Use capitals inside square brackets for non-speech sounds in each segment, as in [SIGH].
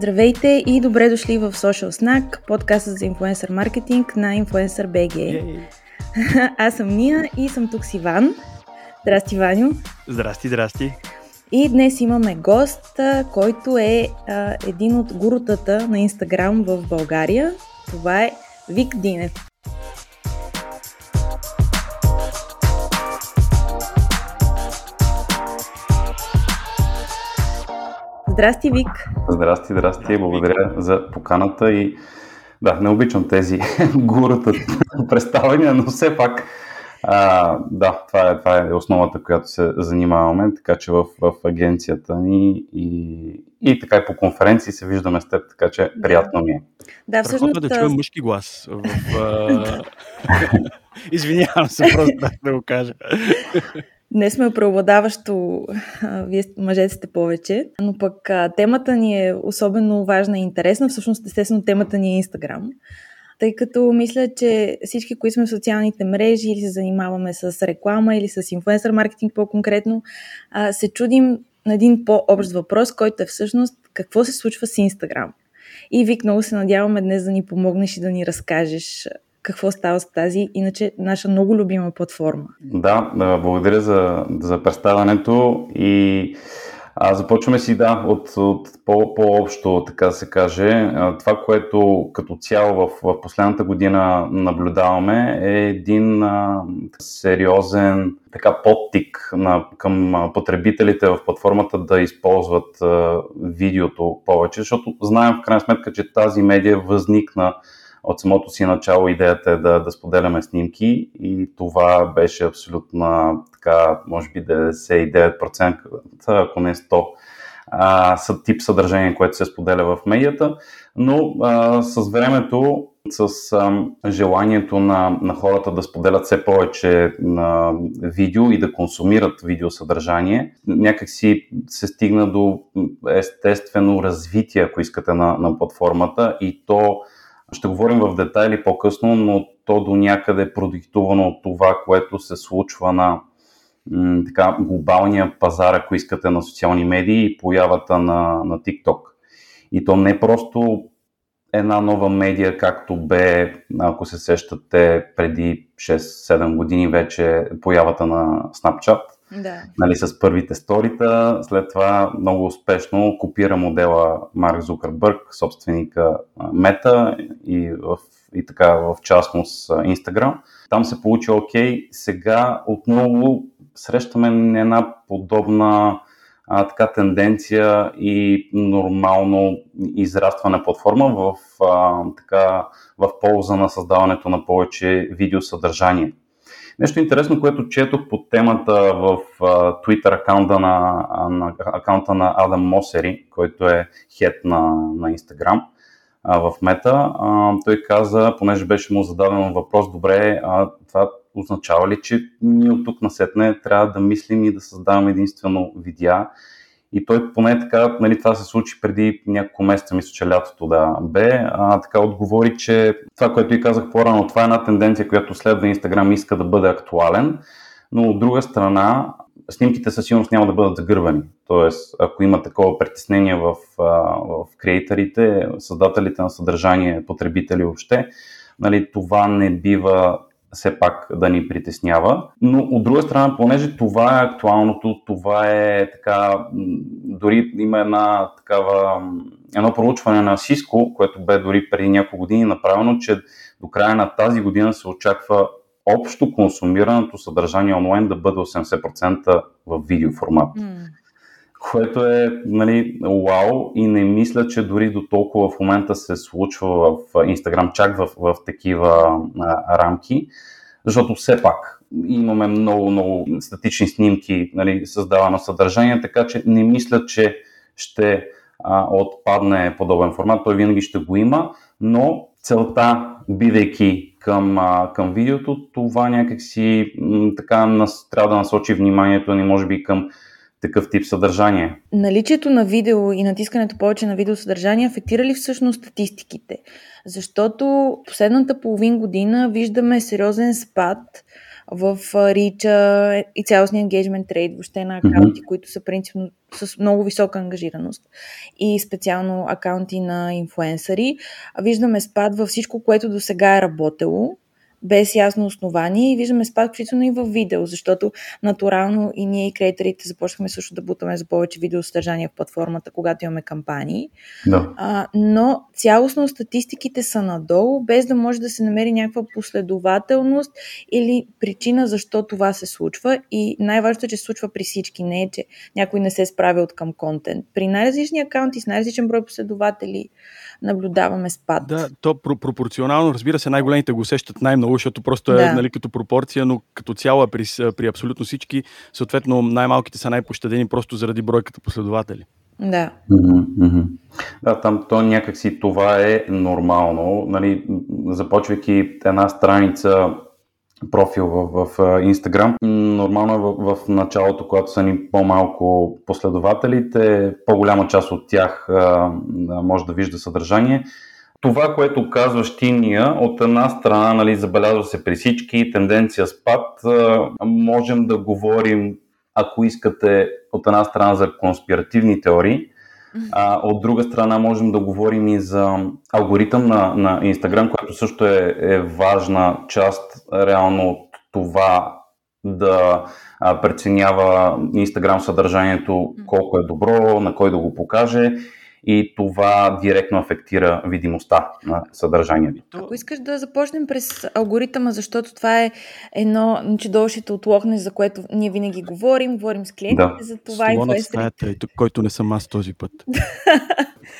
Здравейте и добре дошли в Social Snack, подкаста за инфлуенсър маркетинг на Influencer [LAUGHS] BG. Аз съм Ния и съм тук с Иван. Здрасти, Ваню. Здрасти, здрасти. И днес имаме гост, който е а, един от гурутата на Инстаграм в България. Това е Вик Динев. Здрасти, Вик! Здрасти, здрасти! Благодаря за поканата и да, не обичам тези [LAUGHS] гурата представения, но все пак а, да, това е, това е основата, която се занимаваме, така че в, в агенцията ни и, и така и по конференции се виждаме с теб, така че приятно ми е. Да, всъщност... Страхотно да чуем мъжки глас. В, а... [LAUGHS] [LAUGHS] Извинявам се, просто да го кажа. Днес сме преобладаващо, вие мъжете сте повече, но пък темата ни е особено важна и интересна. Всъщност, естествено, темата ни е Инстаграм. Тъй като мисля, че всички, които сме в социалните мрежи или се занимаваме с реклама или с инфлуенсър маркетинг по-конкретно, се чудим на един по-общ въпрос, който е всъщност какво се случва с Инстаграм. И Вик, много се надяваме днес да ни помогнеш и да ни разкажеш какво става с тази, иначе наша много любима платформа. Да, да благодаря за, за представянето и а, започваме си да, от, от по, по-общо, така да се каже. Това, което като цяло в, в последната година наблюдаваме е един а, сериозен така подтик на, към потребителите в платформата да използват а, видеото повече, защото знаем в крайна сметка, че тази медия възникна от самото си начало идеята е да, да споделяме снимки и това беше абсолютно така, може би 99%, ако не 100%, а, тип съдържание, което се споделя в медията, но а, с времето, с а, желанието на, на хората да споделят все повече на видео и да консумират видеосъдържание, някакси се стигна до естествено развитие, ако искате, на, на платформата и то ще говорим в детайли по-късно, но то до някъде е продиктувано от това, което се случва на м, така, глобалния пазар, ако искате, на социални медии и появата на, на TikTok. И то не просто една нова медия, както бе, ако се сещате, преди 6-7 години вече появата на Snapchat – да. нали, с първите сторита. След това много успешно копира модела Марк Зукърбърг, собственика Мета и, в, и така в частност Instagram. Там се получи окей. Сега отново срещаме една подобна а, така тенденция и нормално израстване платформа в, а, така, в полза на създаването на повече видеосъдържание. Нещо интересно, което четох по темата в Twitter акаунта на, на, акаунта на Адам Мосери, който е хет на, на Instagram в Мета. Той каза, понеже беше му зададен въпрос, добре, това означава ли, че ние от тук насетне трябва да мислим и да създаваме единствено видеа и той поне така, нали, това се случи преди няколко месеца, мисля, че лятото да бе, а, така отговори, че това, което и казах по-рано, това е една тенденция, която следва Инстаграм иска да бъде актуален, но от друга страна, снимките със сигурност няма да бъдат загървани. Тоест, ако има такова притеснение в, в креаторите, създателите на съдържание, потребители въобще, нали, това не бива все пак да ни притеснява. Но от друга страна, понеже това е актуалното, това е така, дори има една такава, едно проучване на Cisco, което бе дори преди няколко години направено, че до края на тази година се очаква общо консумираното съдържание онлайн да бъде 80% в видеоформат. Mm което е нали, вау и не мисля, че дори до толкова в момента се случва в Instagram чак в, в такива а, рамки, защото все пак имаме много, много статични снимки, нали, създавано съдържание, така че не мисля, че ще а, отпадне подобен формат, той винаги ще го има, но целта, бидейки към, а, към видеото, това някакси м, така нас, трябва да насочи вниманието ни, може би, към такъв тип съдържание. Наличието на видео и натискането повече на видеосъдържание афектира ли всъщност статистиките? Защото последната половин година виждаме сериозен спад в рича и цялостния engagement trade, въобще на акаунти, mm-hmm. които са принципно с много висока ангажираност и специално акаунти на инфуенсъри. Виждаме спад във всичко, което до сега е работело без ясно основание и виждаме спад включително и в видео, защото натурално и ние и креаторите започнахме също да бутаме за повече видеосъдържание в платформата, когато имаме кампании. Да. А, но цялостно статистиките са надолу, без да може да се намери някаква последователност или причина защо това се случва. И най-важното е, че се случва при всички. Не е, че някой не се справя от към контент. При най-различни акаунти с най-различен брой последователи наблюдаваме спад. Да, то пропорционално, разбира се, най-големите го усещат най-много, защото просто е да. нали, като пропорция, но като цяло е при, при абсолютно всички. Съответно, най-малките са най-пощадени просто заради бройката последователи. Да. Да, там то някакси това е нормално. Нали, започвайки една страница профил в, в Instagram. Нормално е в, в началото, когато са ни по-малко последователите, по-голяма част от тях а, може да вижда съдържание. Това, което казваш ти, Ния, от една страна, нали, забелязва се при всички, тенденция спад, а, можем да говорим, ако искате, от една страна за конспиративни теории, а, от друга страна можем да говорим и за алгоритъм на, на Instagram, който също е, е важна част реално от това да преценява Instagram съдържанието колко е добро, на кой да го покаже и това директно афектира видимостта на съдържанието. Ако искаш да започнем през алгоритъма, защото това е едно чудовището от Лохне, за което ние винаги говорим, говорим с клиентите да. за това. Слона и стаята, който не съм аз този път.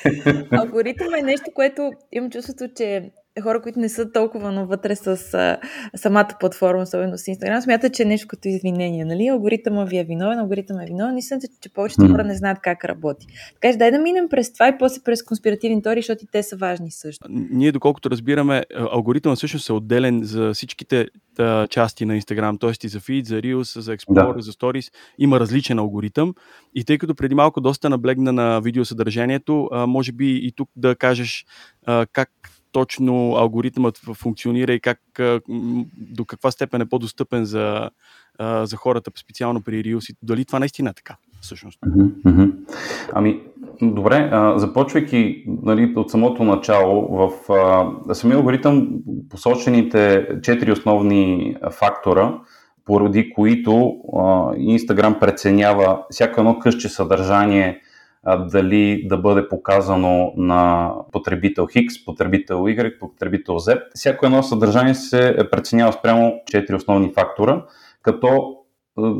[LAUGHS] Алгоритъм е нещо, което имам чувството, че хора, които не са толкова навътре с а, самата платформа, особено с Instagram, смятат, че е нещо като извинение. Нали? Алгоритъма ви е виновен, алгоритъм е виновен. Истина че повечето хора не знаят как работи. Така че дай да минем през това и после през конспиративни теории, защото и те са важни също. Ние, доколкото разбираме, алгоритъмът всъщност е отделен за всичките а, части на Instagram, т.е. и за Feed, за Reels, за Explorer, да. за Stories. Има различен алгоритъм. И тъй като преди малко доста наблегна на видеосъдържанието, а, може би и тук да кажеш а, как точно алгоритъмът функционира и как, до каква степен е по-достъпен за, за хората, специално при Reels. Дали това наистина е така, всъщност? Ами, добре, започвайки нали, от самото начало, в самия алгоритъм посочените четири основни фактора, поради които Instagram преценява всяко едно къще съдържание дали да бъде показано на потребител X, потребител Y, потребител Z. Всяко едно съдържание се преценява спрямо четири основни фактора, като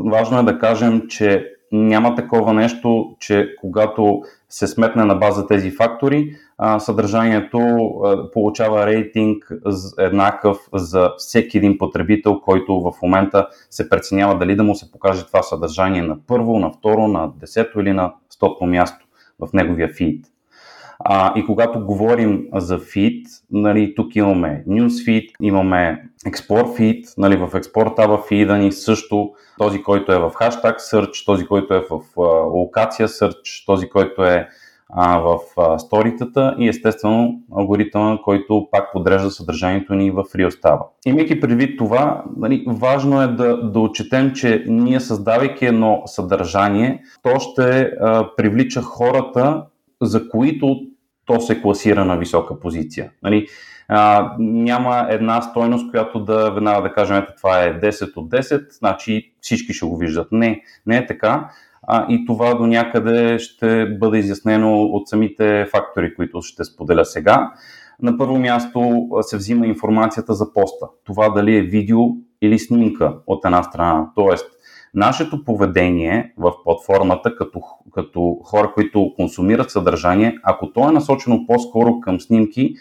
важно е да кажем, че няма такова нещо, че когато се сметне на база тези фактори, съдържанието получава рейтинг еднакъв за всеки един потребител, който в момента се преценява дали да му се покаже това съдържание на първо, на второ, на десето или на стотно място в неговия фид. А, и когато говорим за фид, нали, тук имаме newsfeed, имаме export feed, нали, в експортава фида ни също този, който е в хаштаг search, този, който е в локация search, този, който е а, в а, сторитата и естествено алгоритъма, който пак подрежда съдържанието ни в Real Имайки предвид това, нали, важно е да, да отчетем, че ние създавайки едно съдържание, то ще а, привлича хората, за които то се класира на висока позиция. Нали, а, няма една стойност, която да веднага да кажем, ето това е 10 от 10, значи всички ще го виждат. Не, не е така а, и това до някъде ще бъде изяснено от самите фактори, които ще споделя сега. На първо място се взима информацията за поста. Това дали е видео или снимка от една страна. Тоест, нашето поведение в платформата като, като хора, които консумират съдържание, ако то е насочено по-скоро към снимки,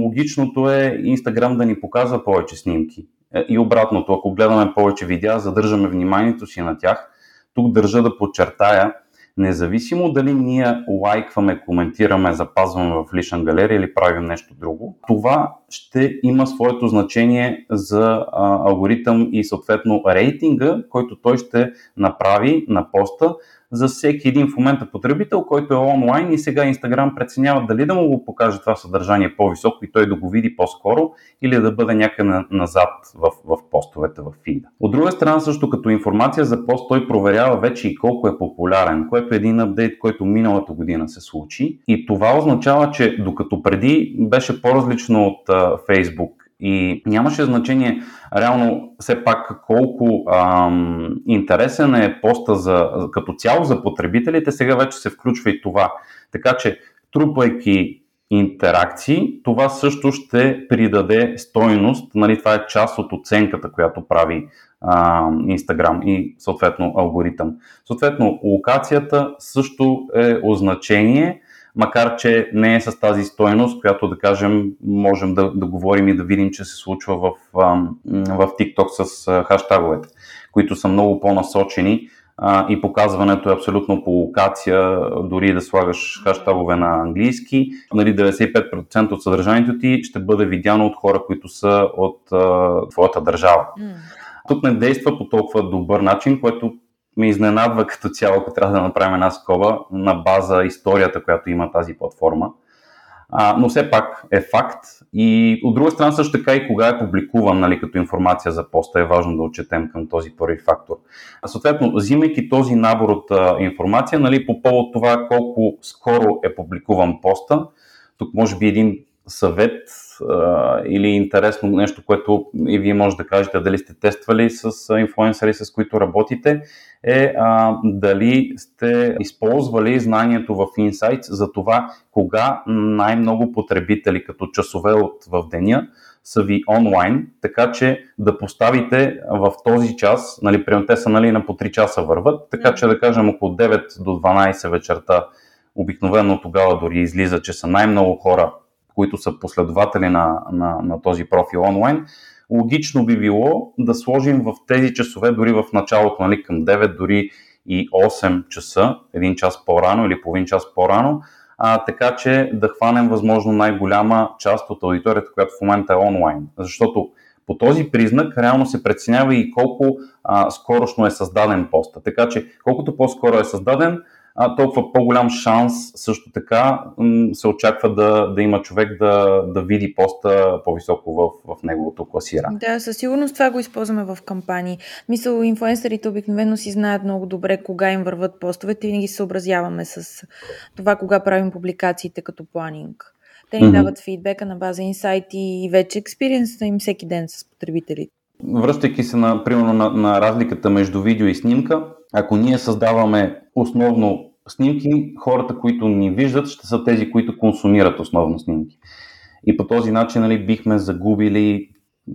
логичното е Instagram да ни показва повече снимки. Е, и обратното, ако гледаме повече видеа, задържаме вниманието си на тях – тук държа да подчертая, независимо дали ние лайкваме, коментираме, запазваме в лична галерия или правим нещо друго, това ще има своето значение за алгоритъм и съответно рейтинга, който той ще направи на поста за всеки един в момента потребител, който е онлайн и сега Instagram преценява дали да му го покаже това съдържание по-високо и той да го види по-скоро или да бъде някъде назад в, в постовете в фида. От друга страна също като информация за пост той проверява вече и колко е популярен, което е един апдейт, който миналата година се случи и това означава, че докато преди беше по-различно от Facebook и нямаше значение реално все пак колко ам, интересен е поста за, като цяло за потребителите, сега вече се включва и това. Така че, трупайки интеракции, това също ще придаде стойност. Нали, това е част от оценката, която прави а, Instagram и съответно алгоритъм. Съответно, локацията също е означение макар че не е с тази стойност, която да кажем можем да, да говорим и да видим, че се случва в, в TikTok с хаштаговете, които са много по-насочени и показването е абсолютно по локация, дори да слагаш хаштагове на английски, нали, 95% от съдържанието ти ще бъде видяно от хора, които са от а, твоята държава. Mm. Тук не действа по толкова добър начин, което ме изненадва като цяло, ако трябва да направим една скоба на база историята, която има тази платформа. А, но все пак е факт. И от друга страна също така и кога е публикуван нали, като информация за поста е важно да отчетем към този първи фактор. А, съответно, взимайки този набор от а, информация нали, по повод това колко скоро е публикуван поста, тук може би един съвет а, или интересно нещо, което и вие може да кажете дали сте тествали с инфлуенсъри, с които работите, е а, дали сте използвали знанието в Insights за това кога най-много потребители като часове от в деня са ви онлайн, така че да поставите в този час, нали, примерно те са нали, на по 3 часа върват, така че да кажем около 9 до 12 вечерта, обикновено тогава дори излиза, че са най-много хора които са последователи на, на, на този профил онлайн, логично би било да сложим в тези часове, дори в началото, нали, към 9, дори и 8 часа, един час по-рано или половин час по-рано, а, така че да хванем възможно най-голяма част от аудиторията, която в момента е онлайн. Защото по този признак реално се преценява и колко а, скорошно е създаден поста. Така че колкото по-скоро е създаден, а, толкова по-голям шанс също така се очаква да, да има човек да, да види поста по-високо в, в неговото класиране. Да, със сигурност това го използваме в кампании. Мисъл, инфуенсърите обикновено си знаят много добре кога им върват постовете и винаги се съобразяваме с това кога правим публикациите като планинг. Те ни mm-hmm. дават фидбека на база инсайти и вече експириенсата им всеки ден с потребителите. Връщайки се на, примерно, на, на разликата между видео и снимка, ако ние създаваме основно снимки, хората, които ни виждат, ще са тези, които консумират основно снимки. И по този начин нали, бихме загубили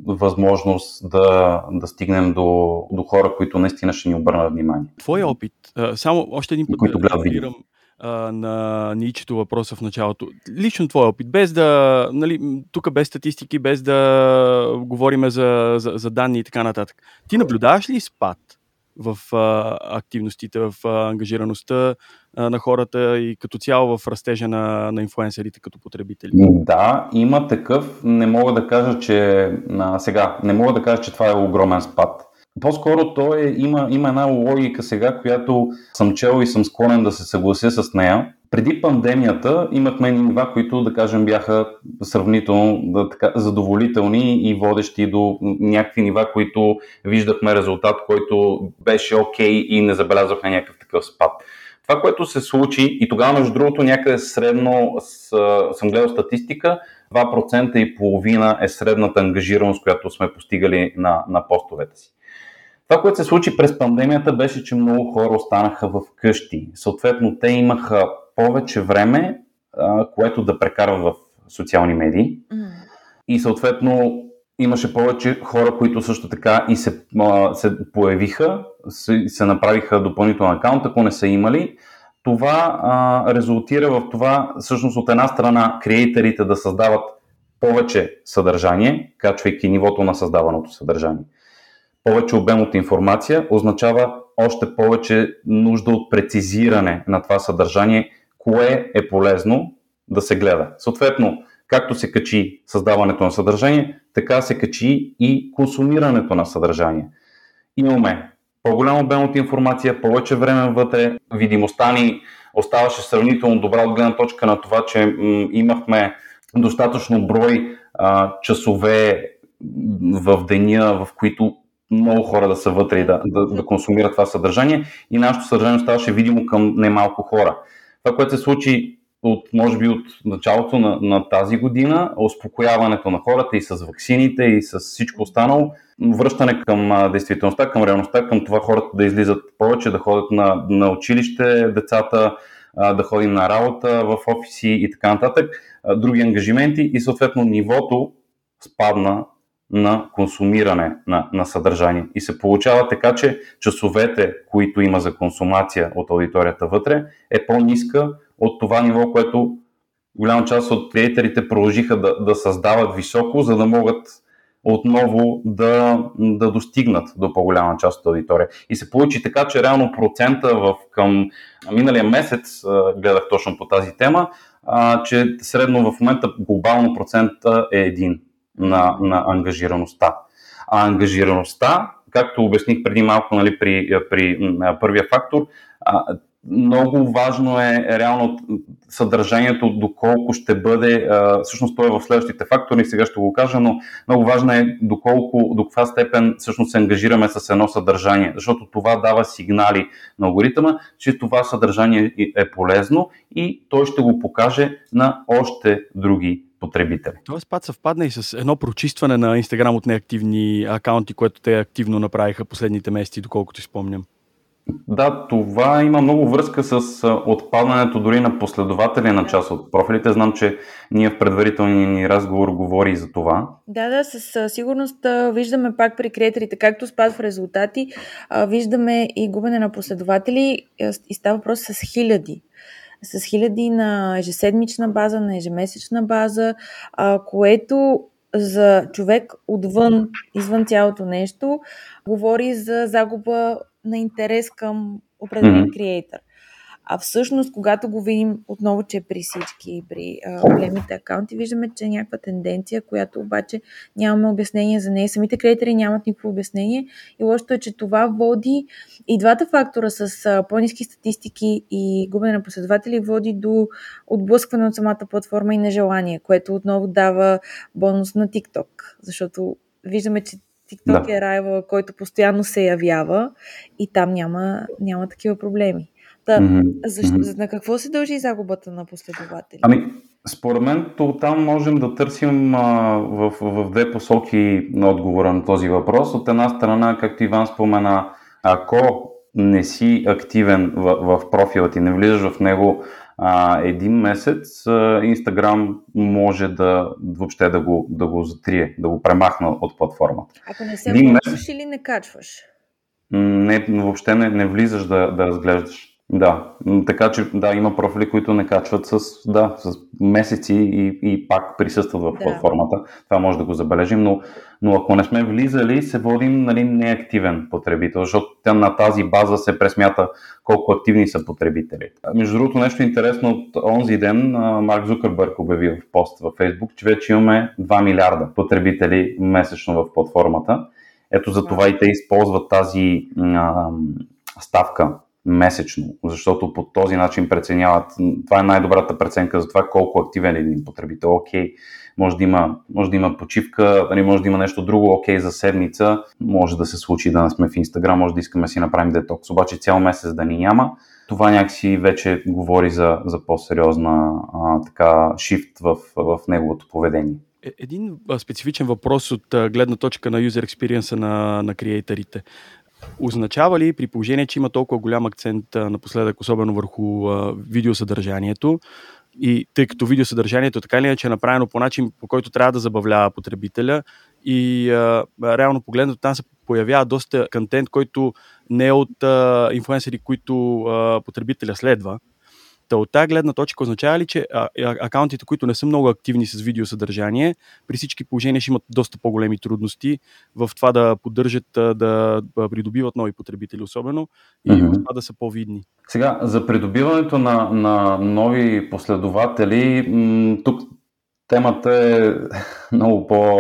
възможност да, да стигнем до, до хора, които наистина ще ни обърнат внимание. Твоя опит, само още един път които да на ничето въпроса в началото. Лично твой опит, без да, нали, тук без статистики, без да говорим за, за, за данни и така нататък. Ти наблюдаваш ли спад в а, активностите, в а, ангажираността а, на хората и като цяло в растежа на, на инфлуенсерите като потребители? Да, има такъв. Не мога да кажа, че а, сега, не мога да кажа, че това е огромен спад. По-скоро то е, има, има една логика сега, която съм чел и съм склонен да се съглася с нея. Преди пандемията имахме нива, които, да кажем, бяха сравнително да, така, задоволителни и водещи до някакви нива, които виждахме резултат, който беше окей okay и не забелязвахме някакъв такъв спад. Това, което се случи, и тогава, между другото, някъде средно с, съм гледал статистика, 2% и половина е средната ангажираност, която сме постигали на, на постовете си. Това, което се случи през пандемията, беше, че много хора останаха в къщи. Съответно, те имаха повече време, което да прекарват в социални медии. Mm. И съответно имаше повече хора, които също така и се, се появиха, се, се направиха допълнителен акаунт, ако не са имали. Това а, резултира в това, всъщност от една страна, креаторите да създават повече съдържание, качвайки нивото на създаваното съдържание. Повече обем от информация означава още повече нужда от прецизиране на това съдържание, кое е полезно да се гледа. Съответно, както се качи създаването на съдържание, така се качи и консумирането на съдържание. Имаме по-голям обем от информация, повече време вътре, видимостта ни оставаше сравнително добра от гледна точка на това, че м- имахме достатъчно брой а, часове в деня, в които много хора да са вътре и да, да, да консумират това съдържание. И нашето съдържание ставаше видимо към немалко хора. Това, което се случи от, може би от началото на, на тази година, успокояването на хората и с ваксините и с всичко останало, връщане към а, действителността, към реалността, към това хората да излизат повече, да ходят на, на училище, децата, а, да ходим на работа в офиси и така нататък, а, други ангажименти и съответно нивото спадна на консумиране на, на съдържание. И се получава така, че часовете, които има за консумация от аудиторията вътре, е по-ниска от това ниво, което голяма част от креаторите продължиха да, да създават високо, за да могат отново да, да достигнат до по-голяма част от аудитория. И се получи така, че реално процента в, към миналия месец, гледах точно по тази тема, че средно в момента глобално процента е един на, на ангажираността. А ангажираността, както обясних преди малко нали, при, при първия фактор, много важно е реално съдържанието, доколко ще бъде, всъщност той е в следващите фактори, сега ще го кажа, но много важно е доколко, до каква степен всъщност се ангажираме с едно съдържание, защото това дава сигнали на алгоритъма, че това съдържание е полезно и той ще го покаже на още други потребители. Тоест път съвпадна и с едно прочистване на Инстаграм от неактивни акаунти, което те активно направиха последните месеци, доколкото спомням. Да, това има много връзка с отпадането дори на последователи на част от профилите. Знам, че ние в предварителния ни разговор говори и за това. Да, да, със сигурност виждаме пак при креаторите, както спад в резултати, виждаме и губене на последователи и става въпрос с хиляди с хиляди на ежеседмична база, на ежемесечна база, което за човек отвън, извън цялото нещо, говори за загуба на интерес към определен креатор. А всъщност, когато го видим отново, че при всички, при а, големите акаунти, виждаме, че е някаква тенденция, която обаче нямаме обяснение за нея. Самите креатори нямат никакво обяснение и лошото е, че това води и двата фактора с а, по-низки статистики и губене на последователи води до отблъскване от самата платформа и нежелание, което отново дава бонус на TikTok, защото виждаме, че TikTok да. е райва, който постоянно се явява и там няма, няма такива проблеми. Да, mm-hmm. защо, mm-hmm. на какво се дължи загубата на последователи? Ами, според мен там можем да търсим а, в, в две посоки на отговора на този въпрос. От една страна, както Иван спомена, ако не си активен в, в профила ти, не влизаш в него а, един месец, Инстаграм може да въобще да го, да го затрие, да го премахне от платформата. Ако не се един месец... или не качваш? Не, въобще не, не влизаш да, да разглеждаш. Да, така че да, има профили, които не качват с, да, с месеци и, и пак присъстват в да. платформата. Това може да го забележим, но, но ако не сме влизали, се водим нали, неактивен потребител, защото на тази база се пресмята колко активни са потребители. Между другото, нещо интересно от онзи ден, Марк Зукърбърг обяви в пост във Facebook, че вече имаме 2 милиарда потребители месечно в платформата. Ето за това и те използват тази а, ставка месечно, защото по този начин преценяват, това е най-добрата преценка за това колко активен е един потребител. Окей, може да има, може да има почивка, нали, може да има нещо друго, окей, за седмица, може да се случи да не сме в Инстаграм, може да искаме да си направим детокс, обаче цял месец да ни няма. Това някакси вече говори за, за по-сериозна а, така шифт в, в неговото поведение. Е, един специфичен въпрос от гледна точка на юзер експириенса на, на креаторите. Означава ли при положение, че има толкова голям акцент напоследък, особено върху а, видеосъдържанието, и тъй като видеосъдържанието така или иначе е направено по начин, по който трябва да забавлява потребителя и а, реално погледнато там се появява доста контент, който не е от а, инфлуенсери, които а, потребителя следва. Та от тази гледна точка означава ли, че а, акаунтите, които не са много активни с видеосъдържание, при всички положения ще имат доста по-големи трудности в това да поддържат, да придобиват нови потребители особено и mm-hmm. в това да са по-видни? Сега, за придобиването на, на нови последователи, тук темата е [LAUGHS] много по,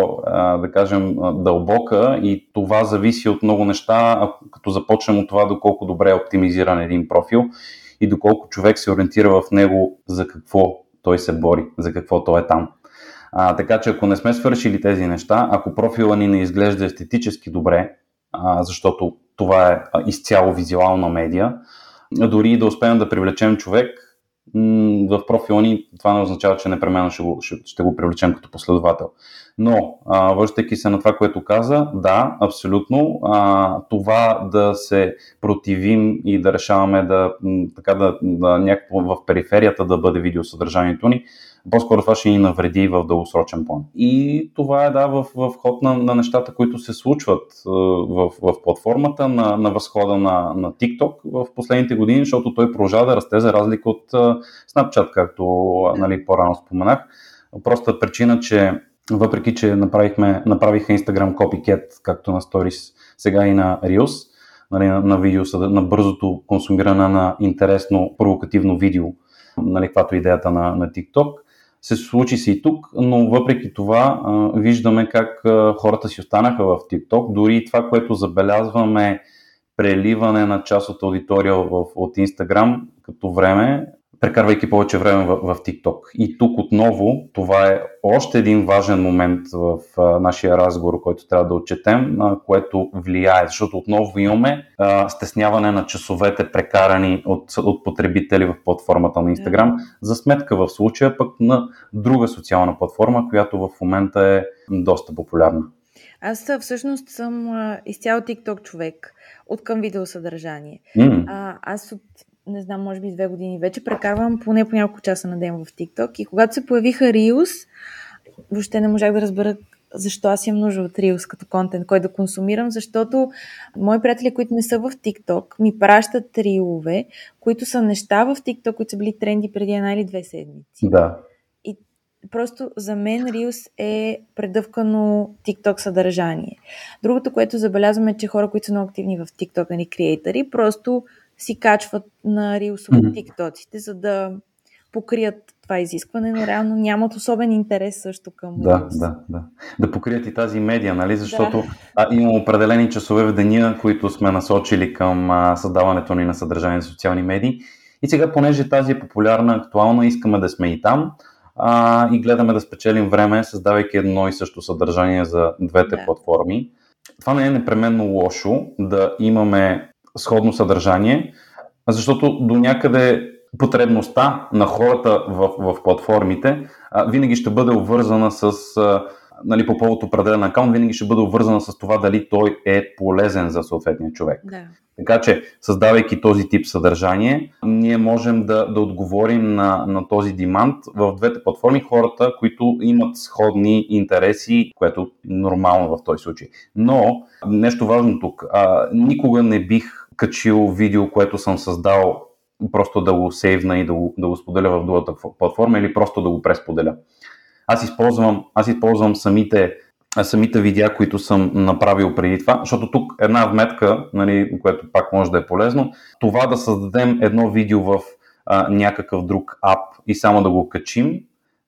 да кажем, дълбока и това зависи от много неща, като започнем от това доколко добре е оптимизиран един профил и доколко човек се ориентира в него за какво той се бори, за какво той е там. А, така че ако не сме свършили тези неща, ако профила ни не изглежда естетически добре, а, защото това е изцяло визуална медия, дори и да успеем да привлечем човек, в профила ни това не означава, че непременно ще го, ще, ще го привлечем като последовател. Но, връщайки се на това, което каза, да, абсолютно, а, това да се противим и да решаваме да, така да, да някакво в периферията да бъде видеосъдържанието ни, по-скоро това ще ни навреди в дългосрочен план. И това е да в, в ход на, на нещата, които се случват в, в платформата, на, на възхода на, на TikTok в последните години, защото той продължава да расте за разлика от Snapchat, както нали, по-рано споменах. Простата причина, че въпреки, че направихме, направиха Instagram copycat, както на Stories, сега и на Reels, нали, на, на видео, на бързото консумиране на интересно, провокативно видео, нали, каквато е идеята на, на TikTok, се случи се и тук, но въпреки това а, виждаме как а, хората си останаха в TikTok. Дори това, което забелязваме, преливане на част от аудитория в, от Instagram като време, прекарвайки повече време в, в TikTok. И тук отново, това е още един важен момент в а, нашия разговор, който трябва да отчетем, а, което влияе, защото отново имаме а, стесняване на часовете прекарани от, от потребители в платформата на Instagram, yeah. за сметка в случая пък на друга социална платформа, която в момента е доста популярна. Аз всъщност съм изцяло TikTok човек от към видеосъдържание. Mm. А, аз от не знам, може би две години вече, прекарвам поне по няколко часа на ден в TikTok. И когато се появиха Reels, въобще не можах да разбера защо аз имам нужда от Reels като контент, кой да консумирам, защото мои приятели, които не са в TikTok, ми пращат рилове, които са неща в TikTok, които са били тренди преди една или две седмици. Да. И просто за мен Reels е предъвкано TikTok съдържание. Другото, което забелязваме, е, че хора, които са много активни в TikTok, нали, креатори, просто си качват на Reels от тиктоците, за да покрият това изискване, но реално нямат особен интерес също към Да, Reels. да, да. Да покрият и тази медия, нали? Защото да. а, има определени часове в деня, които сме насочили към а, създаването ни на съдържание на социални медии. И сега, понеже тази е популярна, актуална, искаме да сме и там а, и гледаме да спечелим време, създавайки едно и също съдържание за двете да. платформи. Това не е непременно лошо да имаме сходно съдържание, защото до някъде потребността на хората в, в платформите а, винаги ще бъде обвързана с, а, нали, по повод определен акаунт, винаги ще бъде обвързана с това дали той е полезен за съответния човек. Да. Така че, създавайки този тип съдържание, ние можем да, да отговорим на, на този демант в двете платформи, хората, които имат сходни интереси, което е нормално в този случай. Но, нещо важно тук, а, никога не бих качил видео, което съм създал, просто да го сейвна и да го, да го споделя в другата платформа или просто да го пресподеля. Аз използвам, аз използвам самите, самите видеа, които съм направил преди това, защото тук една вметка, нали, което пак може да е полезно, това да създадем едно видео в а, някакъв друг ап и само да го качим,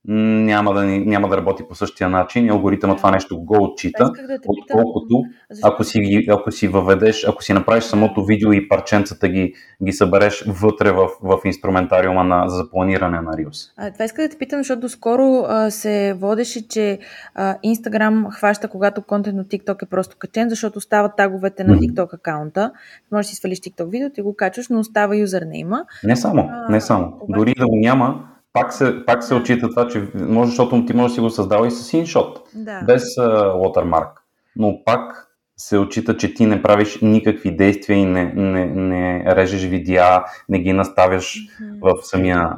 няма да, няма да работи по същия начин и алгоритъма това нещо го отчита, да отколкото ако си, ако си въведеш, ако си направиш самото видео и парченцата ги, ги събереш вътре в, в инструментариума на, за планиране на Reels. А, това иска да те питам, защото скоро а, се водеше, че а, Instagram хваща, когато контент от TikTok е просто качен, защото остават таговете на TikTok акаунта. Може да си свалиш TikTok видеото и го качваш, но остава юзернейма. Не само, не само. А, Дори да го няма, пак се, пак се отчита това, че може, защото ти може да си го създава и с иншот, да. без uh, Но пак се отчита, че ти не правиш никакви действия и не, не, не режеш видеа, не ги наставяш mm-hmm. в самия...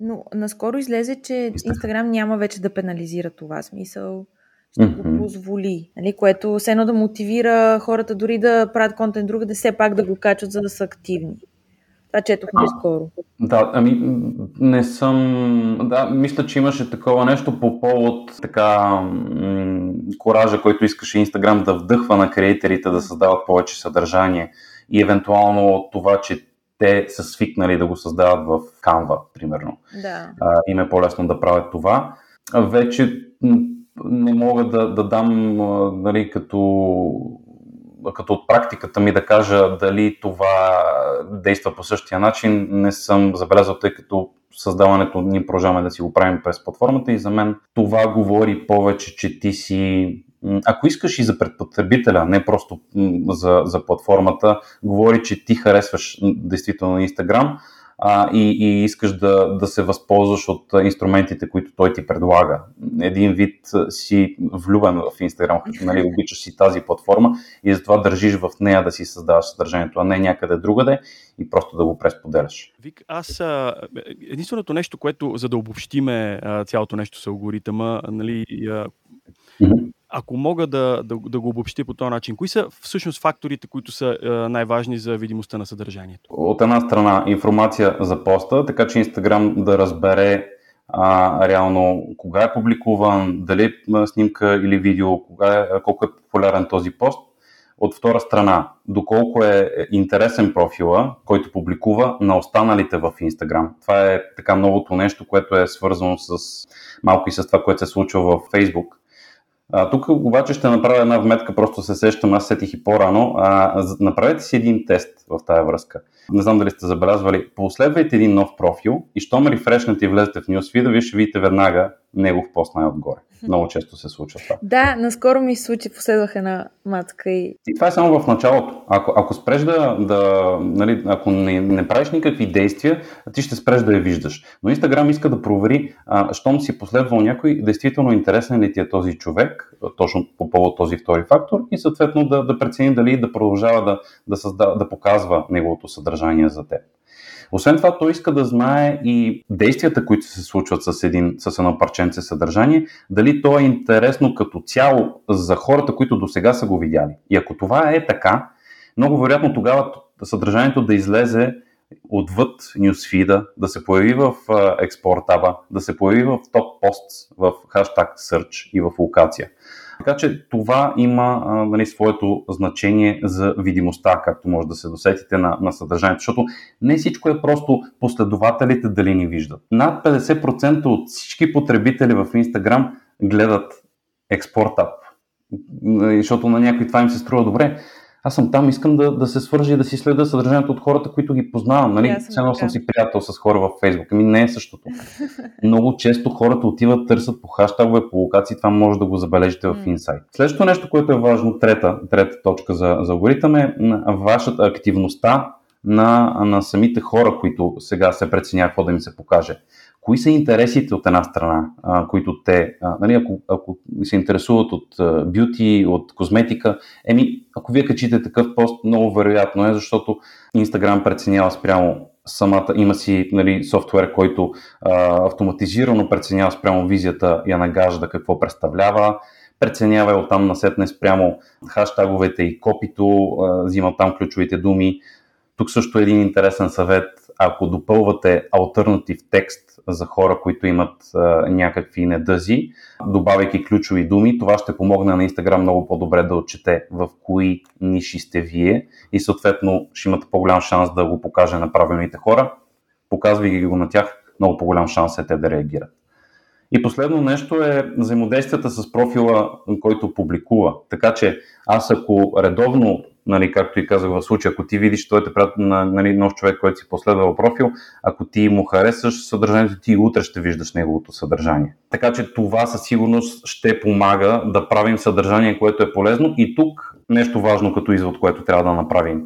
Но наскоро излезе, че Инстаграм няма вече да пенализира това смисъл. Ще mm-hmm. го позволи, нали? което все едно да мотивира хората дори да правят контент друга, да все пак да го качат, за да са активни. Това четох скоро. Да, ами не съм... Да, мисля, че имаше такова нещо по повод така м- коража, който искаше Инстаграм да вдъхва на креаторите да създават повече съдържание и евентуално това, че те са свикнали да го създават в Canva, примерно. Да. А, им е по-лесно да правят това. вече не мога да, да дам нали, като, като от практиката ми да кажа дали това действа по същия начин. Не съм забелязал, тъй като създаването ние продължаваме да си го правим през платформата и за мен това говори повече, че ти си ако искаш и за предпотребителя, не просто за, за платформата, говори, че ти харесваш действително Instagram, а, и, и искаш да, да се възползваш от инструментите, които той ти предлага. Един вид си влюбен в Instagram, [LAUGHS] нали, обичаш си тази платформа и затова държиш в нея да си създаваш съдържанието, а не някъде другаде и просто да го пресподеляш. Вик, аз а, единственото нещо, което за да обобщиме а, цялото нещо с алгоритъма, нали, а, mm-hmm ако мога да, да, да го обобщя по този начин, кои са всъщност факторите, които са е, най-важни за видимостта на съдържанието? От една страна информация за поста, така че Instagram да разбере а, реално кога е публикуван, дали е снимка или видео, кога е, колко е популярен този пост. От втора страна, доколко е интересен профила, който публикува на останалите в Instagram. Това е така новото нещо, което е свързано с малко и с това, което се случва в Facebook а, тук обаче ще направя една вметка, просто се сещам, аз сетих и по-рано. А, направете си един тест в тази връзка. Не знам дали сте забелязвали. Последвайте един нов профил и щом рефрешнете и влезете в нюсфида, вие ще видите веднага негов пост най-отгоре. Много често се случва това. Да, наскоро ми се случи, последвах една матка и... И това е само в началото. Ако, ако спреш да, да нали, ако не, не правиш никакви действия, ти ще спреш да я виждаш. Но Инстаграм иска да провери, а, щом си последвал някой, действително интересен ли ти е този човек, точно по повод този втори фактор и съответно да, да прецени дали да продължава да, да, създа, да показва неговото съдържание за теб. Освен това, той иска да знае и действията, които се случват с, един, с едно парченце съдържание, дали то е интересно като цяло за хората, които до сега са го видяли. И ако това е така, много вероятно тогава съдържанието да излезе отвъд нюсфида, да се появи в експорт таба, да се появи в топ пост, в хаштаг search и в локация. Така че това има а, нали, своето значение за видимостта, както може да се досетите на, на съдържанието, защото не всичко е просто последователите дали ни виждат. Над 50% от всички потребители в Instagram гледат експорт защото на някой това им се струва добре аз съм там, искам да, да се свържа и да си следа съдържанието от хората, които ги познавам. Нали? Все едно съм си приятел с хора в Фейсбук. Ами не е същото. [LAUGHS] Много често хората отиват, търсят по хаштагове, по локации. Това може да го забележите в инсайт. Следващото нещо, което е важно, трета, трета точка за, за алгоритъм е вашата активността на, на самите хора, които сега се преценява какво да им се покаже кои са интересите от една страна, а, които те, а, нали, ако, ако се интересуват от бюти, от козметика, еми, ако вие качите такъв пост, много вероятно е, защото Instagram преценява спрямо самата, има си нали, софтуер, който а, автоматизирано преценява спрямо визията я нагажда какво представлява, преценява оттам насетне спрямо хаштаговете и копито, а, взима там ключовите думи. Тук също е един интересен съвет, ако допълвате альтернатив текст за хора, които имат а, някакви недъзи, добавяйки ключови думи. Това ще помогне на Instagram много по-добре да отчете в кои ниши сте вие и съответно ще имате по-голям шанс да го покаже на правилните хора. Показвайки го на тях, много по-голям шанс е те да реагират. И последно нещо е взаимодействията с профила, който публикува. Така че аз ако редовно нали, както и казах в случая, ако ти видиш, той е приятел на нали, нов човек, който си последвал профил, ако ти му харесаш съдържанието, ти утре ще виждаш неговото съдържание. Така че това със сигурност ще помага да правим съдържание, което е полезно. И тук нещо важно като извод, което трябва да направим.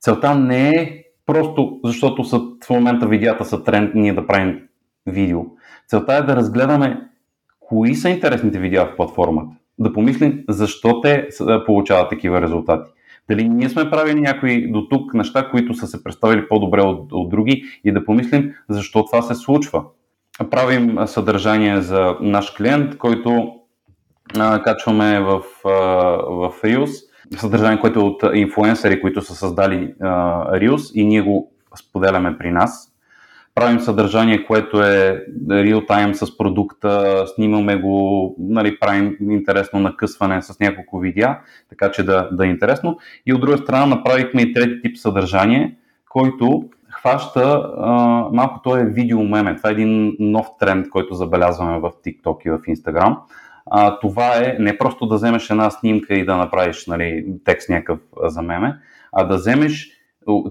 Целта не е просто защото са, в момента видеята са тренд ние да правим видео. Целта е да разгледаме кои са интересните видеа в платформата. Да помислим защо те получават такива резултати. Дали ние сме правили някои до тук неща, които са се представили по-добре от, от други и да помислим защо това се случва. Правим съдържание за наш клиент, който а, качваме в, а, в Reels, съдържание, което е от инфуенсъри, които са създали а, Reels и ние го споделяме при нас правим съдържание, което е реал-тайм с продукта, снимаме го, нали, правим интересно накъсване с няколко видеа, така че да, да е интересно. И от друга страна направихме и трети тип съдържание, който хваща а, малко то е видеомеме. Това е един нов тренд, който забелязваме в TikTok и в Instagram. А, това е не просто да вземеш една снимка и да направиш нали, текст някакъв за меме, а да вземеш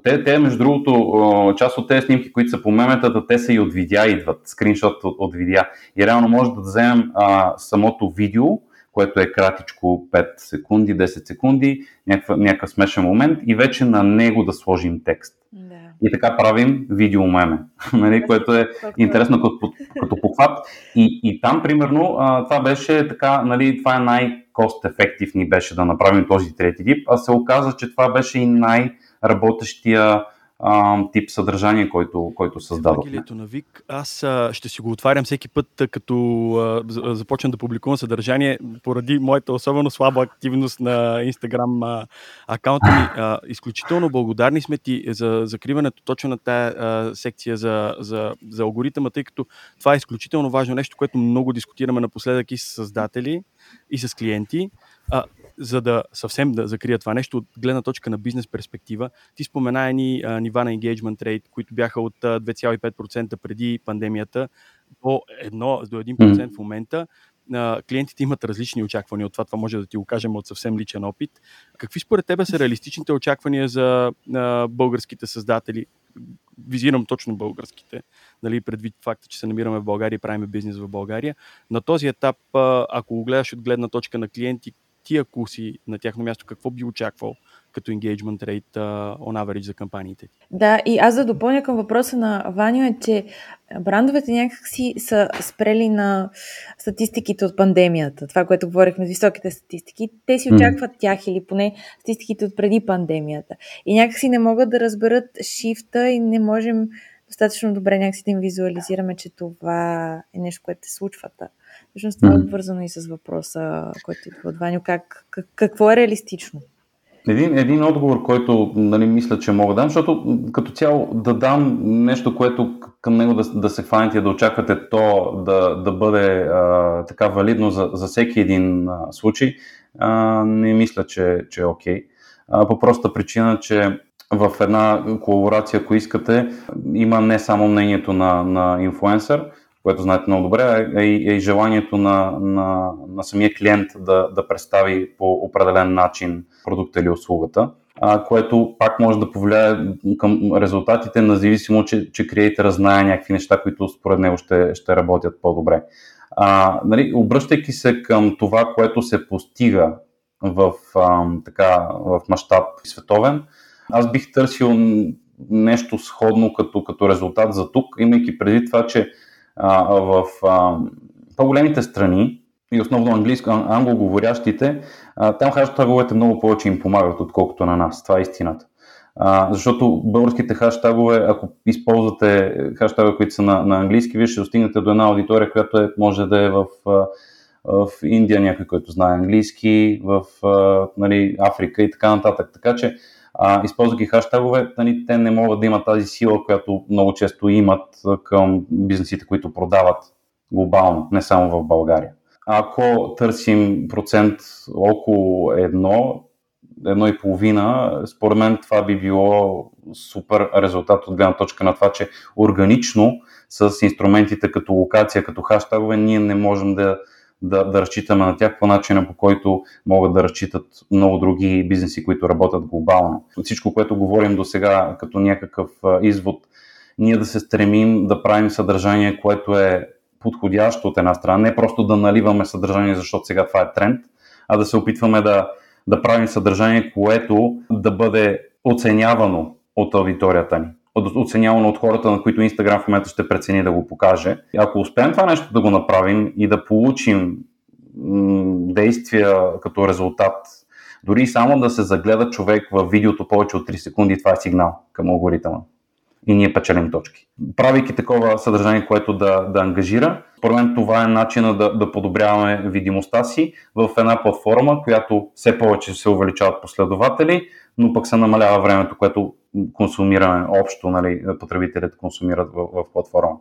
те, те, между другото, част от тези снимки, които са по меметата, те са и от видеа идват, скриншот от, от видеа. И реално може да вземем а, самото видео, което е кратичко 5 секунди, 10 секунди, някакъв, някакъв смешен момент и вече на него да сложим текст. Да. И така правим видео меме, [LAUGHS] нали, което е интересно като, като похват. И, и там, примерно, а, това беше така, нали, това е най-кост ефектив ни беше да направим този трети тип, а се оказа, че това беше и най- работещия тип съдържание, който, който създадохме. Евангелието на Вик, аз ще си го отварям всеки път, като започна да публикувам съдържание, поради моята особено слаба активност на Instagram акаунта ми. Изключително благодарни сме ти за закриването точно на тая секция за, за, за алгоритъма, тъй като това е изключително важно нещо, което много дискутираме напоследък и с създатели, и с клиенти. За да съвсем да закрия това нещо от гледна точка на бизнес перспектива, ти спомена едни а, нива на engagement rate, които бяха от 2,5% преди пандемията до 1 до 1% в момента. Клиентите имат различни очаквания от това. Това може да ти го кажем от съвсем личен опит. Какви според тебе са реалистичните очаквания за българските създатели? Визирам точно българските, нали, предвид факта, че се намираме в България и правим бизнес в България. На този етап, ако го гледаш от гледна точка на клиенти, ти ако си на тяхно място, какво би очаквал като engagement rate uh, on average за кампаниите? Да, и аз да допълня към въпроса на Ваня е, че брандовете някакси са спрели на статистиките от пандемията. Това, което говорихме, високите статистики. Те си очакват mm. тях или поне статистиките от преди пандемията. И някакси не могат да разберат шифта и не можем достатъчно добре някакси да им визуализираме, че това е нещо, което се случва. Всъщност това е обвързано и с въпроса, който идва от Ваню. Как, как, какво е реалистично? Един, един отговор, който нали, мисля, че мога да дам, защото като цяло да дам нещо, което към него да, да се хванете и да очаквате то да, да бъде а, така валидно за, за всеки един а, случай, а, не мисля, че, че е окей. Okay. по проста причина, че в една колаборация, ако искате, има не само мнението на, на инфлуенсър, което знаете много добре, е и, е и желанието на, на, на самия клиент да, да представи по определен начин продукта или услугата, а, което пак може да повлияе към резултатите, независимо, че, че креатора знае някакви неща, които според него ще, ще работят по-добре. А, нали, обръщайки се към това, което се постига в, а, така, в мащаб световен, аз бих търсил нещо сходно като, като резултат за тук, имайки преди това, че в а, по-големите страни и основно английско, англоговорящите, а, там хаштаговете много повече им помагат, отколкото на нас. Това е истината. А, защото българските хаштагове, ако използвате хаштагове, които са на, на английски, вие ще достигнете до една аудитория, която е, може да е в, в Индия, някой, който знае английски, в нали, Африка и така нататък. Така че а, използвайки хаштагове, нали, те не могат да имат тази сила, която много често имат към бизнесите, които продават глобално, не само в България. Ако търсим процент около едно, едно и половина, според мен това би било супер резултат от гледна точка на това, че органично с инструментите като локация, като хаштагове, ние не можем да да, да разчитаме на тях по начина, по който могат да разчитат много други бизнеси, които работят глобално. Всичко, което говорим до сега като някакъв извод, ние да се стремим да правим съдържание, което е подходящо от една страна, не просто да наливаме съдържание, защото сега това е тренд, а да се опитваме да, да правим съдържание, което да бъде оценявано от аудиторията ни оценявано от хората, на които Instagram в момента ще прецени да го покаже. Ако успеем това нещо да го направим и да получим действия като резултат, дори само да се загледа човек в видеото повече от 3 секунди, това е сигнал към алгоритъма. И ние печелим точки. Правейки такова съдържание, което да, да ангажира, според мен това е начина да, да подобряваме видимостта си в една платформа, която все повече се увеличават последователи, но пък се намалява времето, което консумираме общо, нали, потребителите консумират в, в платформа.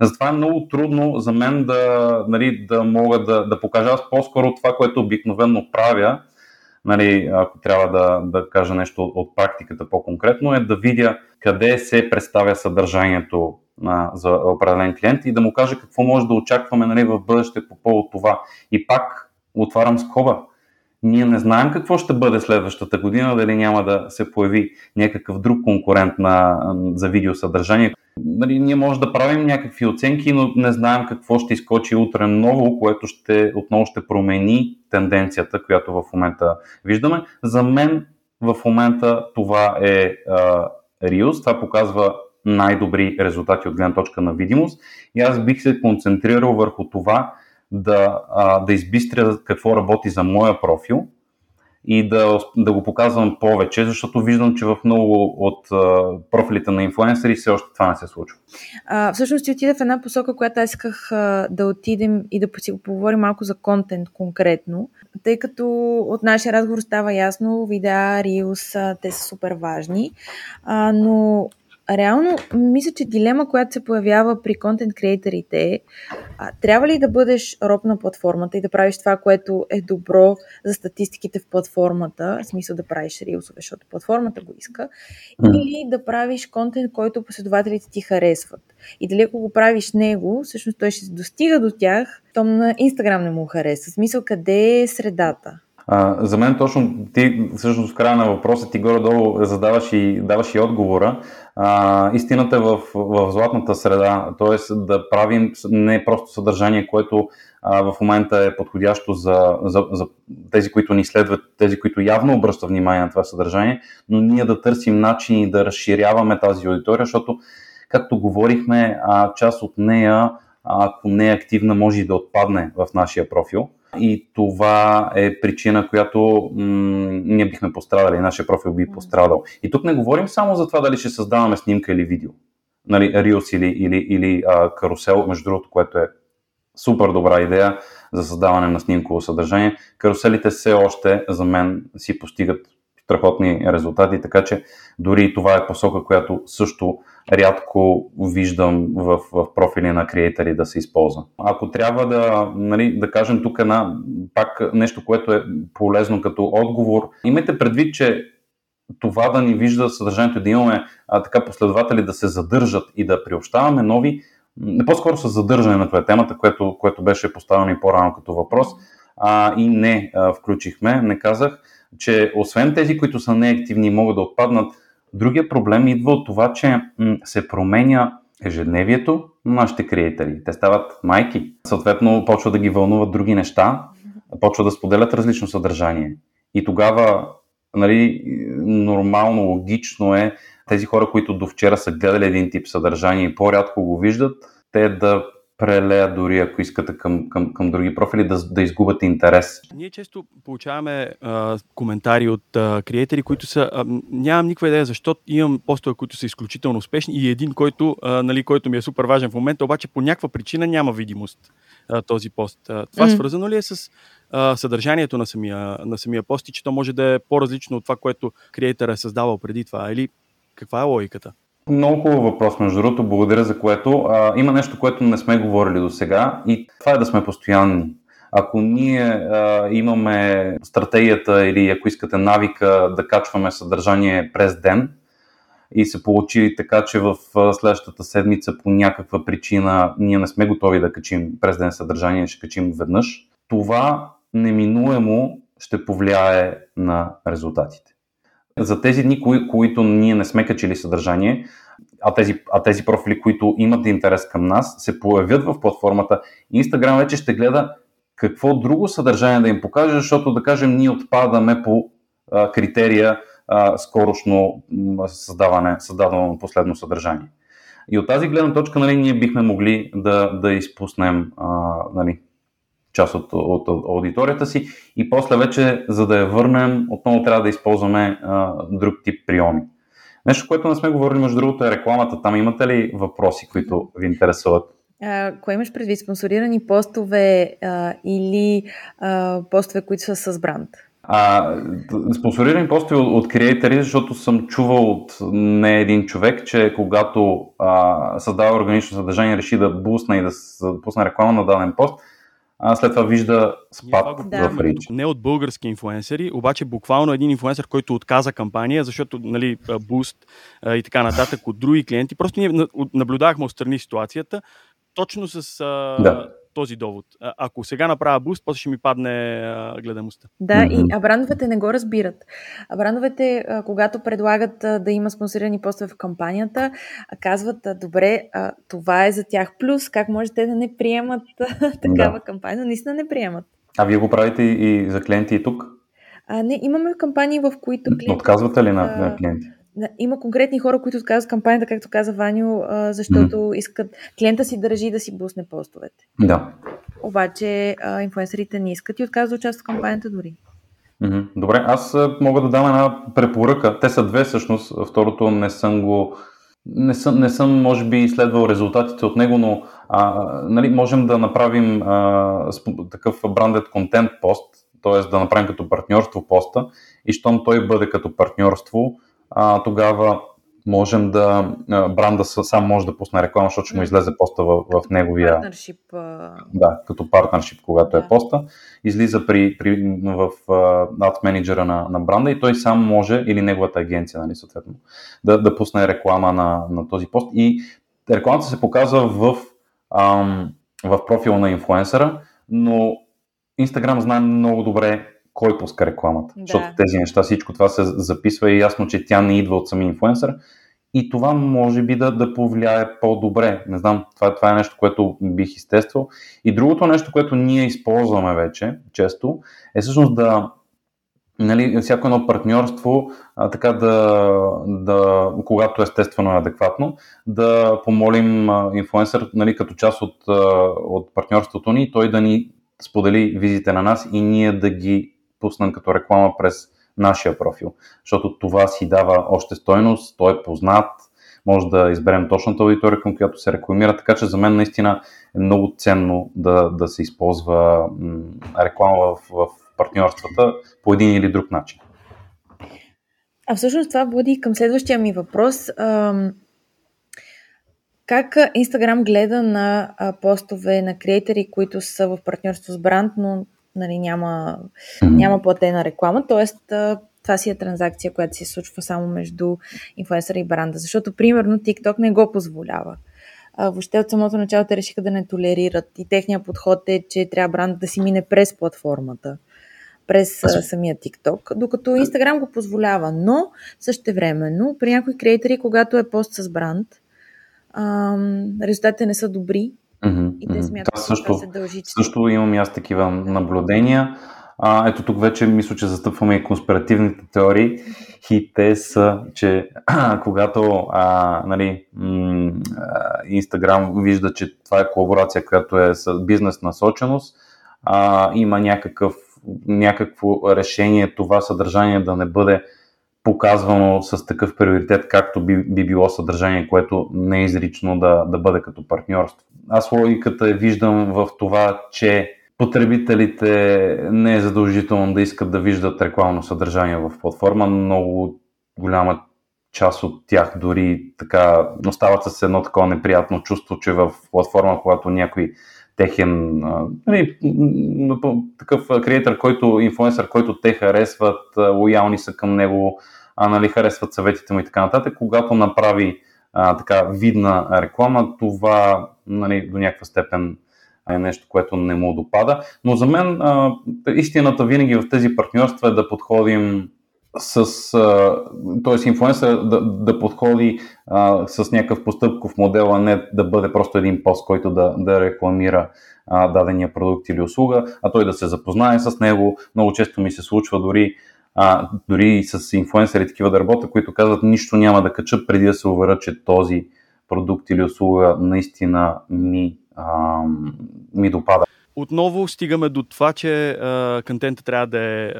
Затова е много трудно за мен да, нали, да мога да, да покажа аз по-скоро това, което обикновено правя, нали, ако трябва да, да кажа нещо от практиката по-конкретно, е да видя къде се представя съдържанието на, за определен клиент и да му кажа какво може да очакваме нали, в бъдеще по повод това. И пак отварям скоба. Ние не знаем какво ще бъде следващата година, дали няма да се появи някакъв друг конкурент на, за видеосъдържание. Нали, ние може да правим някакви оценки, но не знаем какво ще изкочи утре ново, което ще, отново ще промени тенденцията, която в момента виждаме. За мен в момента това е а, Reels. Това показва най-добри резултати от гледна точка на видимост. И аз бих се концентрирал върху това да, а, да избистря какво работи за моя профил и да, да го показвам повече, защото виждам, че в много от а, профилите на инфлуенсъри все още това не се случва. А, всъщност ти отида в една посока, която аз исках а, да отидем и да поговорим малко за контент конкретно, тъй като от нашия разговор става ясно, видеа, рилс, те са супер важни, а, но реално мисля, че дилема, която се появява при контент креаторите е трябва ли да бъдеш роб на платформата и да правиш това, което е добро за статистиките в платформата, в смисъл да правиш рилсове, защото платформата го иска, или да правиш контент, който последователите ти харесват. И дали ако го правиш него, всъщност той ще достига до тях, то на Инстаграм не му хареса. В смисъл, къде е средата? За мен точно ти, всъщност в края на въпроса ти горе-долу задаваш и даваш и отговора. А, истината е в, в златната среда, т.е. да правим не просто съдържание, което а, в момента е подходящо за, за, за тези, които ни следват, тези, които явно обръщат внимание на това съдържание, но ние да търсим начини да разширяваме тази аудитория, защото, както говорихме, а, част от нея, ако не е активна, може и да отпадне в нашия профил. И това е причина, която м- ние бихме пострадали, нашия профил би пострадал. И тук не говорим само за това дали ще създаваме снимка или видео, нали, Reels или, или, или а, карусел, между другото, което е супер добра идея за създаване на снимково съдържание. Каруселите все още за мен си постигат страхотни резултати, така че дори и това е посока, която също рядко виждам в, в профили на креатори да се използва. Ако трябва да, нали, да кажем тук една, пак нещо, което е полезно като отговор, имайте предвид, че това да ни вижда съдържанието, да имаме а, така последователи да се задържат и да приобщаваме нови, не по-скоро с задържане на това темата, което, което беше поставено и по-рано като въпрос, а, и не а, включихме, не казах, че освен тези, които са неактивни и могат да отпаднат, другия проблем идва от това, че се променя ежедневието на нашите креатори. Те стават майки. Съответно, почва да ги вълнуват други неща, почва да споделят различно съдържание. И тогава, нали, нормално, логично е тези хора, които до вчера са гледали един тип съдържание и по-рядко го виждат, те да прелея дори, ако искате, към, към, към други профили, да, да изгубят интерес. Ние често получаваме а, коментари от а, креатори, които са... А, нямам никаква идея защо имам постове, които са изключително успешни и един, който, а, нали, който ми е супер важен в момента, обаче по някаква причина няма видимост а, този пост. А, това mm. свързано ли е с а, съдържанието на самия, на самия пост и че то може да е по-различно от това, което креатор е създавал преди това? Или каква е логиката? Много хубав въпрос, между другото, благодаря за което. А, има нещо, което не сме говорили до сега и това е да сме постоянни. Ако ние а, имаме стратегията или ако искате навика да качваме съдържание през ден и се получи така, че в следващата седмица по някаква причина ние не сме готови да качим през ден съдържание, ще качим веднъж, това неминуемо ще повлияе на резултатите. За тези дни, кои, които ние не сме качили съдържание, а тези, а тези профили, които имат интерес към нас, се появят в платформата, Instagram вече ще гледа какво друго съдържание да им покаже, защото да кажем ние отпадаме по а, критерия а, скорошно създаване, създадено последно съдържание. И от тази гледна точка нали, ние бихме могли да, да изпуснем а, нали, част от, от, от аудиторията си и после вече, за да я върнем, отново трябва да използваме а, друг тип приеми. Нещо, което не сме говорили, между другото, е рекламата. Там имате ли въпроси, които ви интересуват? Кое имаш предвид? Спонсорирани постове а, или а, постове, които са с бранд? А, спонсорирани постове от, от креатори, защото съм чувал от не един човек, че когато а, създава органично съдържание, реши да бусне и да пусне реклама на даден пост, а след това вижда спад да. в рич. Не от български инфуенсери, обаче буквално един инфуенсър, който отказа кампания, защото нали, буст и така нататък от други клиенти. Просто ние наблюдахме отстрани ситуацията, точно с да този довод. А, ако сега направя буст, после ще ми падне а, гледаността. Да, и а брандовете не го разбират. А брандовете, а, когато предлагат а, да има спонсорирани постове в кампанията, а, казват, а, добре, а, това е за тях плюс, как може те да не приемат а, [LAUGHS] такава да. кампания, но наистина не приемат. А вие го правите и за клиенти и тук? А, не, имаме кампании, в които клиенти... Отказвате ли на, на клиенти? Има конкретни хора, които отказват кампанията, както каза Ваню, защото mm. искат клиента си държи да си бусне постовете. Да. Обаче инфуенсерите не искат и отказват да участват в кампанията дори. Добре, аз мога да дам една препоръка. Те са две всъщност. Второто не съм го. Не съм, не съм може би, изследвал резултатите от него, но а, нали, можем да направим а, такъв брандед контент пост, т.е. да направим като партньорство поста и щом той бъде като партньорство, а, тогава можем да, бранда сам може да пусне реклама, защото ще му излезе поста в, в неговия... Партнершип. Да, като партнершип, когато е да. е поста. Излиза при, при, в над менеджера на, на бранда и той сам може, или неговата агенция, нали, съответно, да, да пусне реклама на, на този пост. И рекламата се показва в, ам, в профила на инфлуенсъра, но Instagram знае много добре кой пуска рекламата. Да. Защото тези неща, всичко това се записва и е ясно, че тя не идва от самия инфлуенсър. И това може би да, да повлияе по-добре. Не знам, това, това е нещо, което бих изтествал. И другото нещо, което ние използваме вече често, е всъщност да, нали, всяко едно партньорство, а, така да, да, когато естествено е адекватно, да помолим инфлуенсър нали, като част от, от партньорството ни, той да ни сподели визите на нас и ние да ги пуснем като реклама през нашия профил, защото това си дава още стойност, той е познат, може да изберем точната аудитория, към която се рекламира, така че за мен наистина е много ценно да, да се използва реклама в, в партньорствата по един или друг начин. А всъщност това води към следващия ми въпрос. Как Инстаграм гледа на постове на креатори, които са в партньорство с бранд, но нали, няма, няма платена реклама, т.е. това си е транзакция, която се случва само между инфлуенсъра и бранда, защото примерно TikTok не го позволява. А, въобще от самото начало те решиха да не толерират. И техният подход е, че трябва бранд да си мине през платформата, през а, самия TikTok, докато Instagram го позволява, но същевременно при някои креатори, когато е пост с бранд, резултатите не са добри Mm-hmm, и те смятат, също, това се дължи. Също имам аз такива наблюдения. А, ето тук вече мисля, че застъпваме и конспиративните теории и те са, че [CLEARS THROAT] когато а, нали, Инстаграм вижда, че това е колаборация, която е с бизнес насоченост, а, има някакъв, някакво решение това съдържание да не бъде показвано с такъв приоритет, както би, би било съдържание, което не е изрично да, да бъде като партньорство. Аз логиката е виждам в това, че потребителите не е задължително да искат да виждат рекламно съдържание в платформа. Много голяма част от тях дори така остават с едно такова неприятно чувство, че в платформа, когато някой техен нали, такъв креатор, който, инфлуенсър, който те харесват, лоялни са към него, а, нали, харесват съветите му и така нататък. Когато направи а, така видна реклама, това нали, до някаква степен е нещо, което не му допада. Но за мен а, истината винаги в тези партньорства е да подходим с, т.е. инфлуенсър да, да подходи а, с някакъв постъпков модел, а не да бъде просто един пост, който да, да рекламира а, дадения продукт или услуга, а той да се запознае с него. Много често ми се случва дори а, дори и с инфлуенсъри такива да работят, които казват нищо няма да качат преди да се уверят, че този продукт или услуга наистина ми, а, ми допада. Отново стигаме до това, че контента трябва да е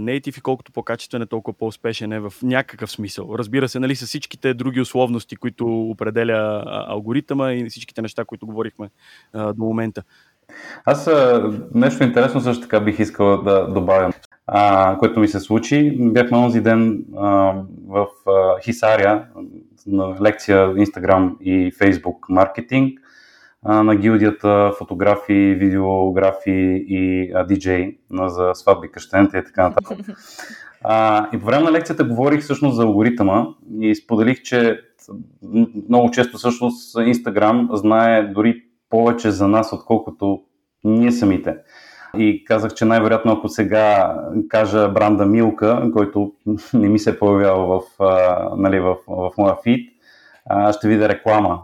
native и колкото по-качествен е, толкова по-успешен е в някакъв смисъл. Разбира се, нали, с всичките други условности, които определя алгоритъма и всичките неща, които говорихме а, до момента. Аз нещо интересно също така бих искал да добавя а, което ми се случи. Бяхме онзи ден а, в а, Хисария на лекция Instagram и Facebook маркетинг. а, на гилдията фотографи, видеографи и а, диджей за сватби, кръщените и така нататък. А, и по време на лекцията говорих всъщност за алгоритъма и споделих, че много често всъщност Instagram знае дори повече за нас, отколкото ние самите. И казах, че най-вероятно ако сега кажа бранда Милка, който не ми се е появява в, нали, в, в моя фит, ще видя реклама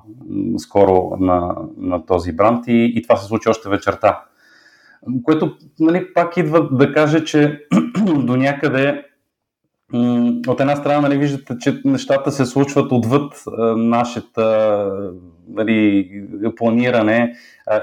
скоро на, на този бранд и, и това се случи още вечерта. Което нали, пак идва да каже, че [CLEARS THROAT] до някъде от една страна нали, виждате, че нещата се случват отвъд нашата нали, планиране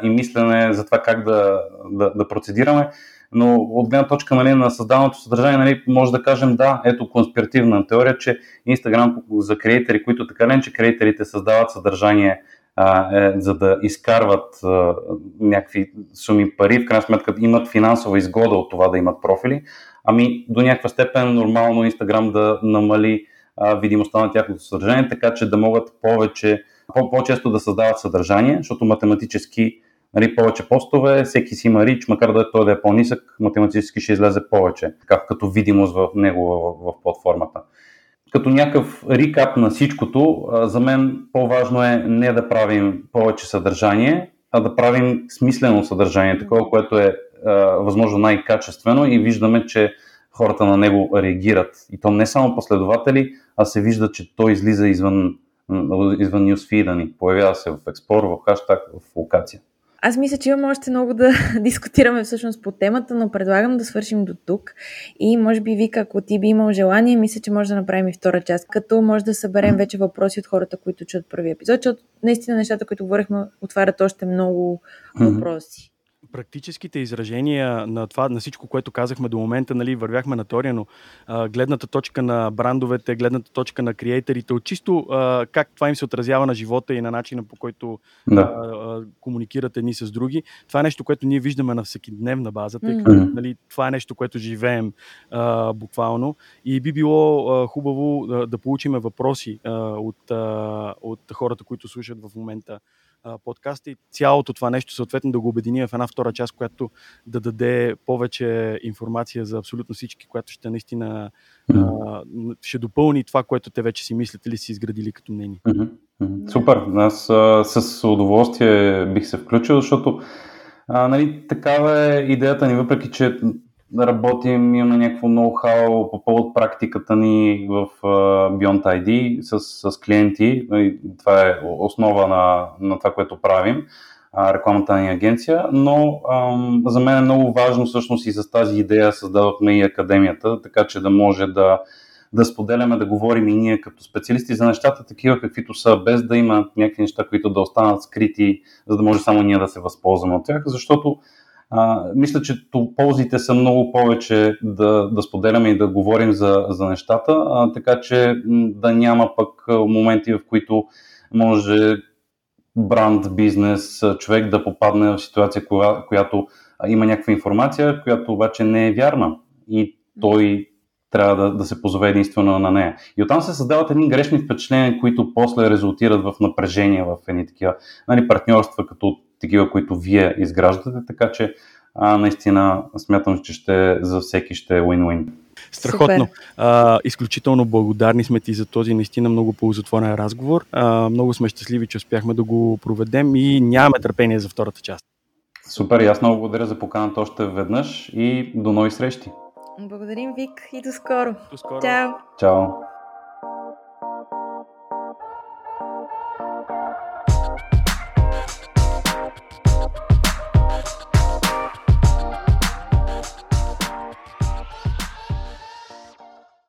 и мислене за това как да, да, да процедираме, но от гледна точка нали, на създаваното съдържание нали, може да кажем да, ето конспиративна теория, че Instagram за креатори, които така не, че креаторите създават съдържание а, е, за да изкарват а, някакви суми пари, в крайна сметка имат финансова изгода от това да имат профили, ами до някаква степен нормално Instagram да намали а, видимостта на тяхното съдържание, така че да могат повече, по-често да създават съдържание, защото математически нали, повече постове, всеки си има рич, макар да той да е по-нисък, математически ще излезе повече, така като видимост в него в, в платформата. Като някакъв рикап на всичкото, за мен по-важно е не да правим повече съдържание, а да правим смислено съдържание, такова, което е възможно най-качествено и виждаме, че хората на него реагират. И то не само последователи, а се вижда, че той излиза извън, извън нюсфида ни. Появява се в експор, в хаштаг, в локация. Аз мисля, че имаме още много да [LAUGHS] дискутираме всъщност по темата, но предлагам да свършим до тук. И може би, Вика, ако ти би имал желание, мисля, че може да направим и втора част, като може да съберем вече въпроси от хората, които чуят първи епизод, защото наистина нещата, които говорихме, отварят още много въпроси практическите изражения на това, на всичко, което казахме до момента, нали, вървяхме на теория, но а, гледната точка на брандовете, гледната точка на креаторите, от чисто а, как това им се отразява на живота и на начина по който да. а, а, комуникират едни с други. Това е нещо, което ние виждаме на всекидневна база, тъй като mm-hmm. нали, това е нещо, което живеем а, буквално и би било а, хубаво да, да получим въпроси а, от, а, от хората, които слушат в момента подкаста и цялото това нещо съответно да го обедини в една втора част, която да даде повече информация за абсолютно всички, която ще наистина mm-hmm. ще допълни това, което те вече си мислят или си изградили като мнение. Mm-hmm. Супер, аз а, с удоволствие бих се включил, защото а, нали, такава е идеята ни, въпреки че работим, имаме някакво ноу-хау по повод практиката ни в Beyond ID с, с клиенти. Това е основа на, на това, което правим, рекламата ни агенция, но um, за мен е много важно всъщност и с тази идея създадохме и академията, така че да може да, да споделяме, да говорим и ние като специалисти за нещата такива каквито са, без да има някакви неща, които да останат скрити, за да може само ние да се възползваме от тях, защото а, мисля, че ползите са много повече да, да споделяме и да говорим за, за нещата, а, така че да няма пък моменти, в които може бранд, бизнес, човек да попадне в ситуация, коя, която има някаква информация, която обаче не е вярна и той трябва да, да се позове единствено на нея. И оттам се създават едни грешни впечатления, които после резултират в напрежение в едни такива нали, партньорства, като такива, които вие изграждате, така че а, наистина смятам, че ще, за всеки ще е win-win. Страхотно. А, изключително благодарни сме ти за този наистина много ползотворен разговор. А, много сме щастливи, че успяхме да го проведем и нямаме търпение за втората част. Супер, аз много благодаря за поканата още веднъж и до нови срещи. Благодарим, Вик, и до скоро. До скоро. Чао. Чао.